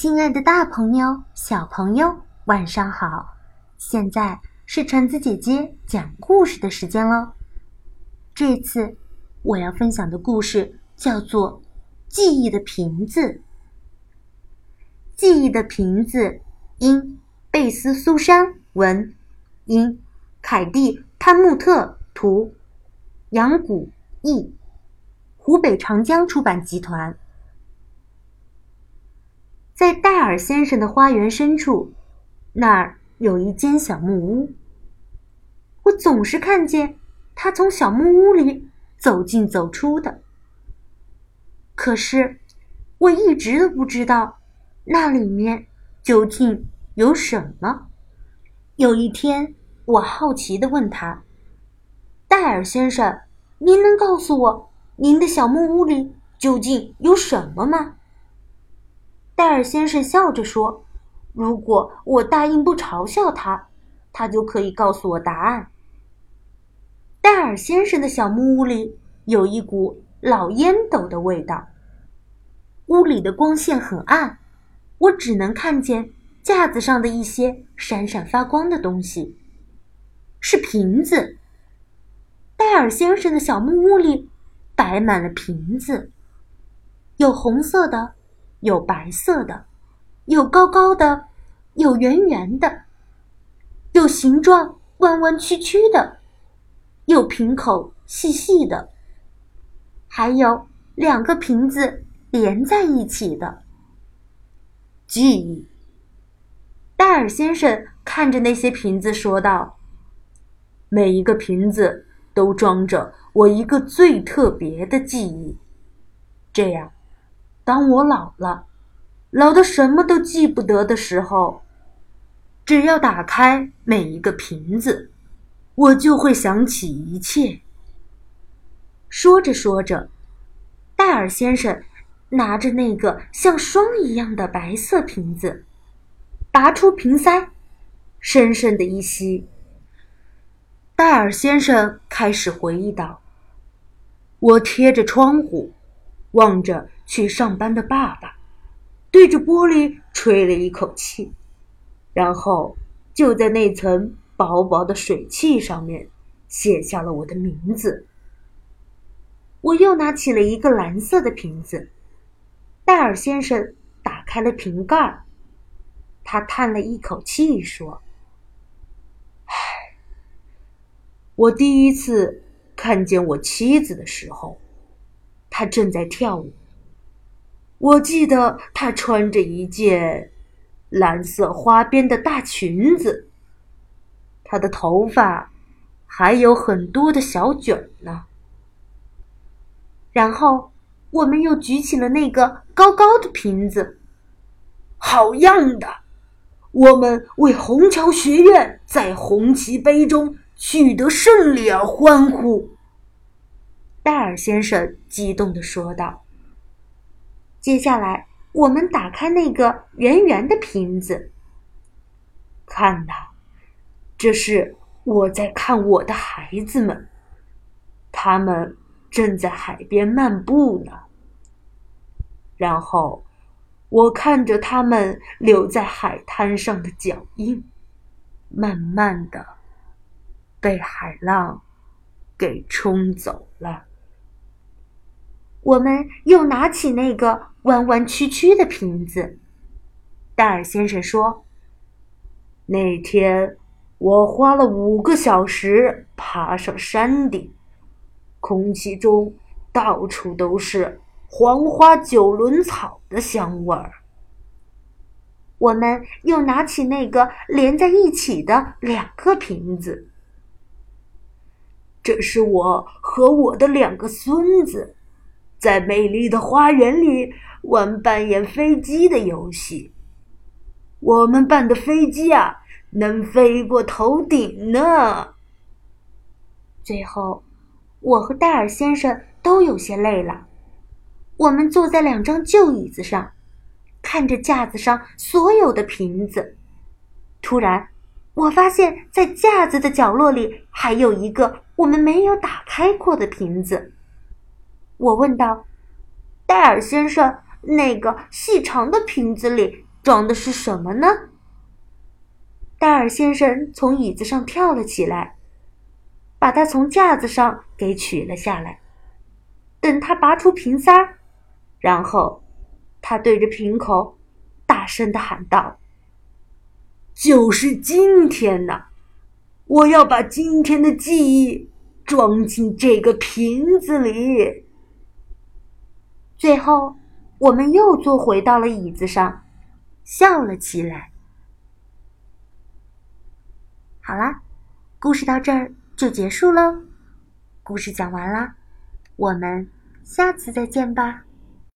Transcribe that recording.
亲爱的，大朋友、小朋友，晚上好！现在是橙子姐姐讲故事的时间喽。这次我要分享的故事叫做《记忆的瓶子》。记忆的瓶子，因贝斯苏珊文，因凯蒂潘穆特图，杨谷译，湖北长江出版集团。在戴尔先生的花园深处，那儿有一间小木屋。我总是看见他从小木屋里走进走出的。可是，我一直都不知道那里面究竟有什么。有一天，我好奇的问他：“戴尔先生，您能告诉我您的小木屋里究竟有什么吗？”戴尔先生笑着说：“如果我答应不嘲笑他，他就可以告诉我答案。”戴尔先生的小木屋里有一股老烟斗的味道。屋里的光线很暗，我只能看见架子上的一些闪闪发光的东西，是瓶子。戴尔先生的小木屋里摆满了瓶子，有红色的。有白色的，有高高的，有圆圆的，有形状弯弯曲曲的，有瓶口细细的，还有两个瓶子连在一起的。记忆。戴尔先生看着那些瓶子说道：“每一个瓶子都装着我一个最特别的记忆，这样。”当我老了，老的什么都记不得的时候，只要打开每一个瓶子，我就会想起一切。说着说着，戴尔先生拿着那个像霜一样的白色瓶子，拔出瓶塞，深深的一吸。戴尔先生开始回忆道：“我贴着窗户，望着。”去上班的爸爸对着玻璃吹了一口气，然后就在那层薄薄的水汽上面写下了我的名字。我又拿起了一个蓝色的瓶子，戴尔先生打开了瓶盖，他叹了一口气说：“唉，我第一次看见我妻子的时候，她正在跳舞。”我记得她穿着一件蓝色花边的大裙子，她的头发还有很多的小卷儿呢。然后我们又举起了那个高高的瓶子，好样的！我们为虹桥学院在红旗杯中取得胜利而欢呼。戴尔先生激动地说道。接下来，我们打开那个圆圆的瓶子，看呐，这是我在看我的孩子们，他们正在海边漫步呢。然后，我看着他们留在海滩上的脚印，慢慢的被海浪给冲走了。我们又拿起那个弯弯曲曲的瓶子。戴尔先生说：“那天我花了五个小时爬上山顶，空气中到处都是黄花九轮草的香味儿。”我们又拿起那个连在一起的两个瓶子。这是我和我的两个孙子。在美丽的花园里玩扮演飞机的游戏，我们扮的飞机啊，能飞过头顶呢。最后，我和戴尔先生都有些累了，我们坐在两张旧椅子上，看着架子上所有的瓶子。突然，我发现，在架子的角落里还有一个我们没有打开过的瓶子。我问道：“戴尔先生，那个细长的瓶子里装的是什么呢？戴尔先生从椅子上跳了起来，把它从架子上给取了下来。等他拔出瓶塞，然后他对着瓶口大声的喊道：“就是今天呐！我要把今天的记忆装进这个瓶子里。”最后，我们又坐回到了椅子上，笑了起来。好啦，故事到这儿就结束喽。故事讲完啦，我们下次再见吧。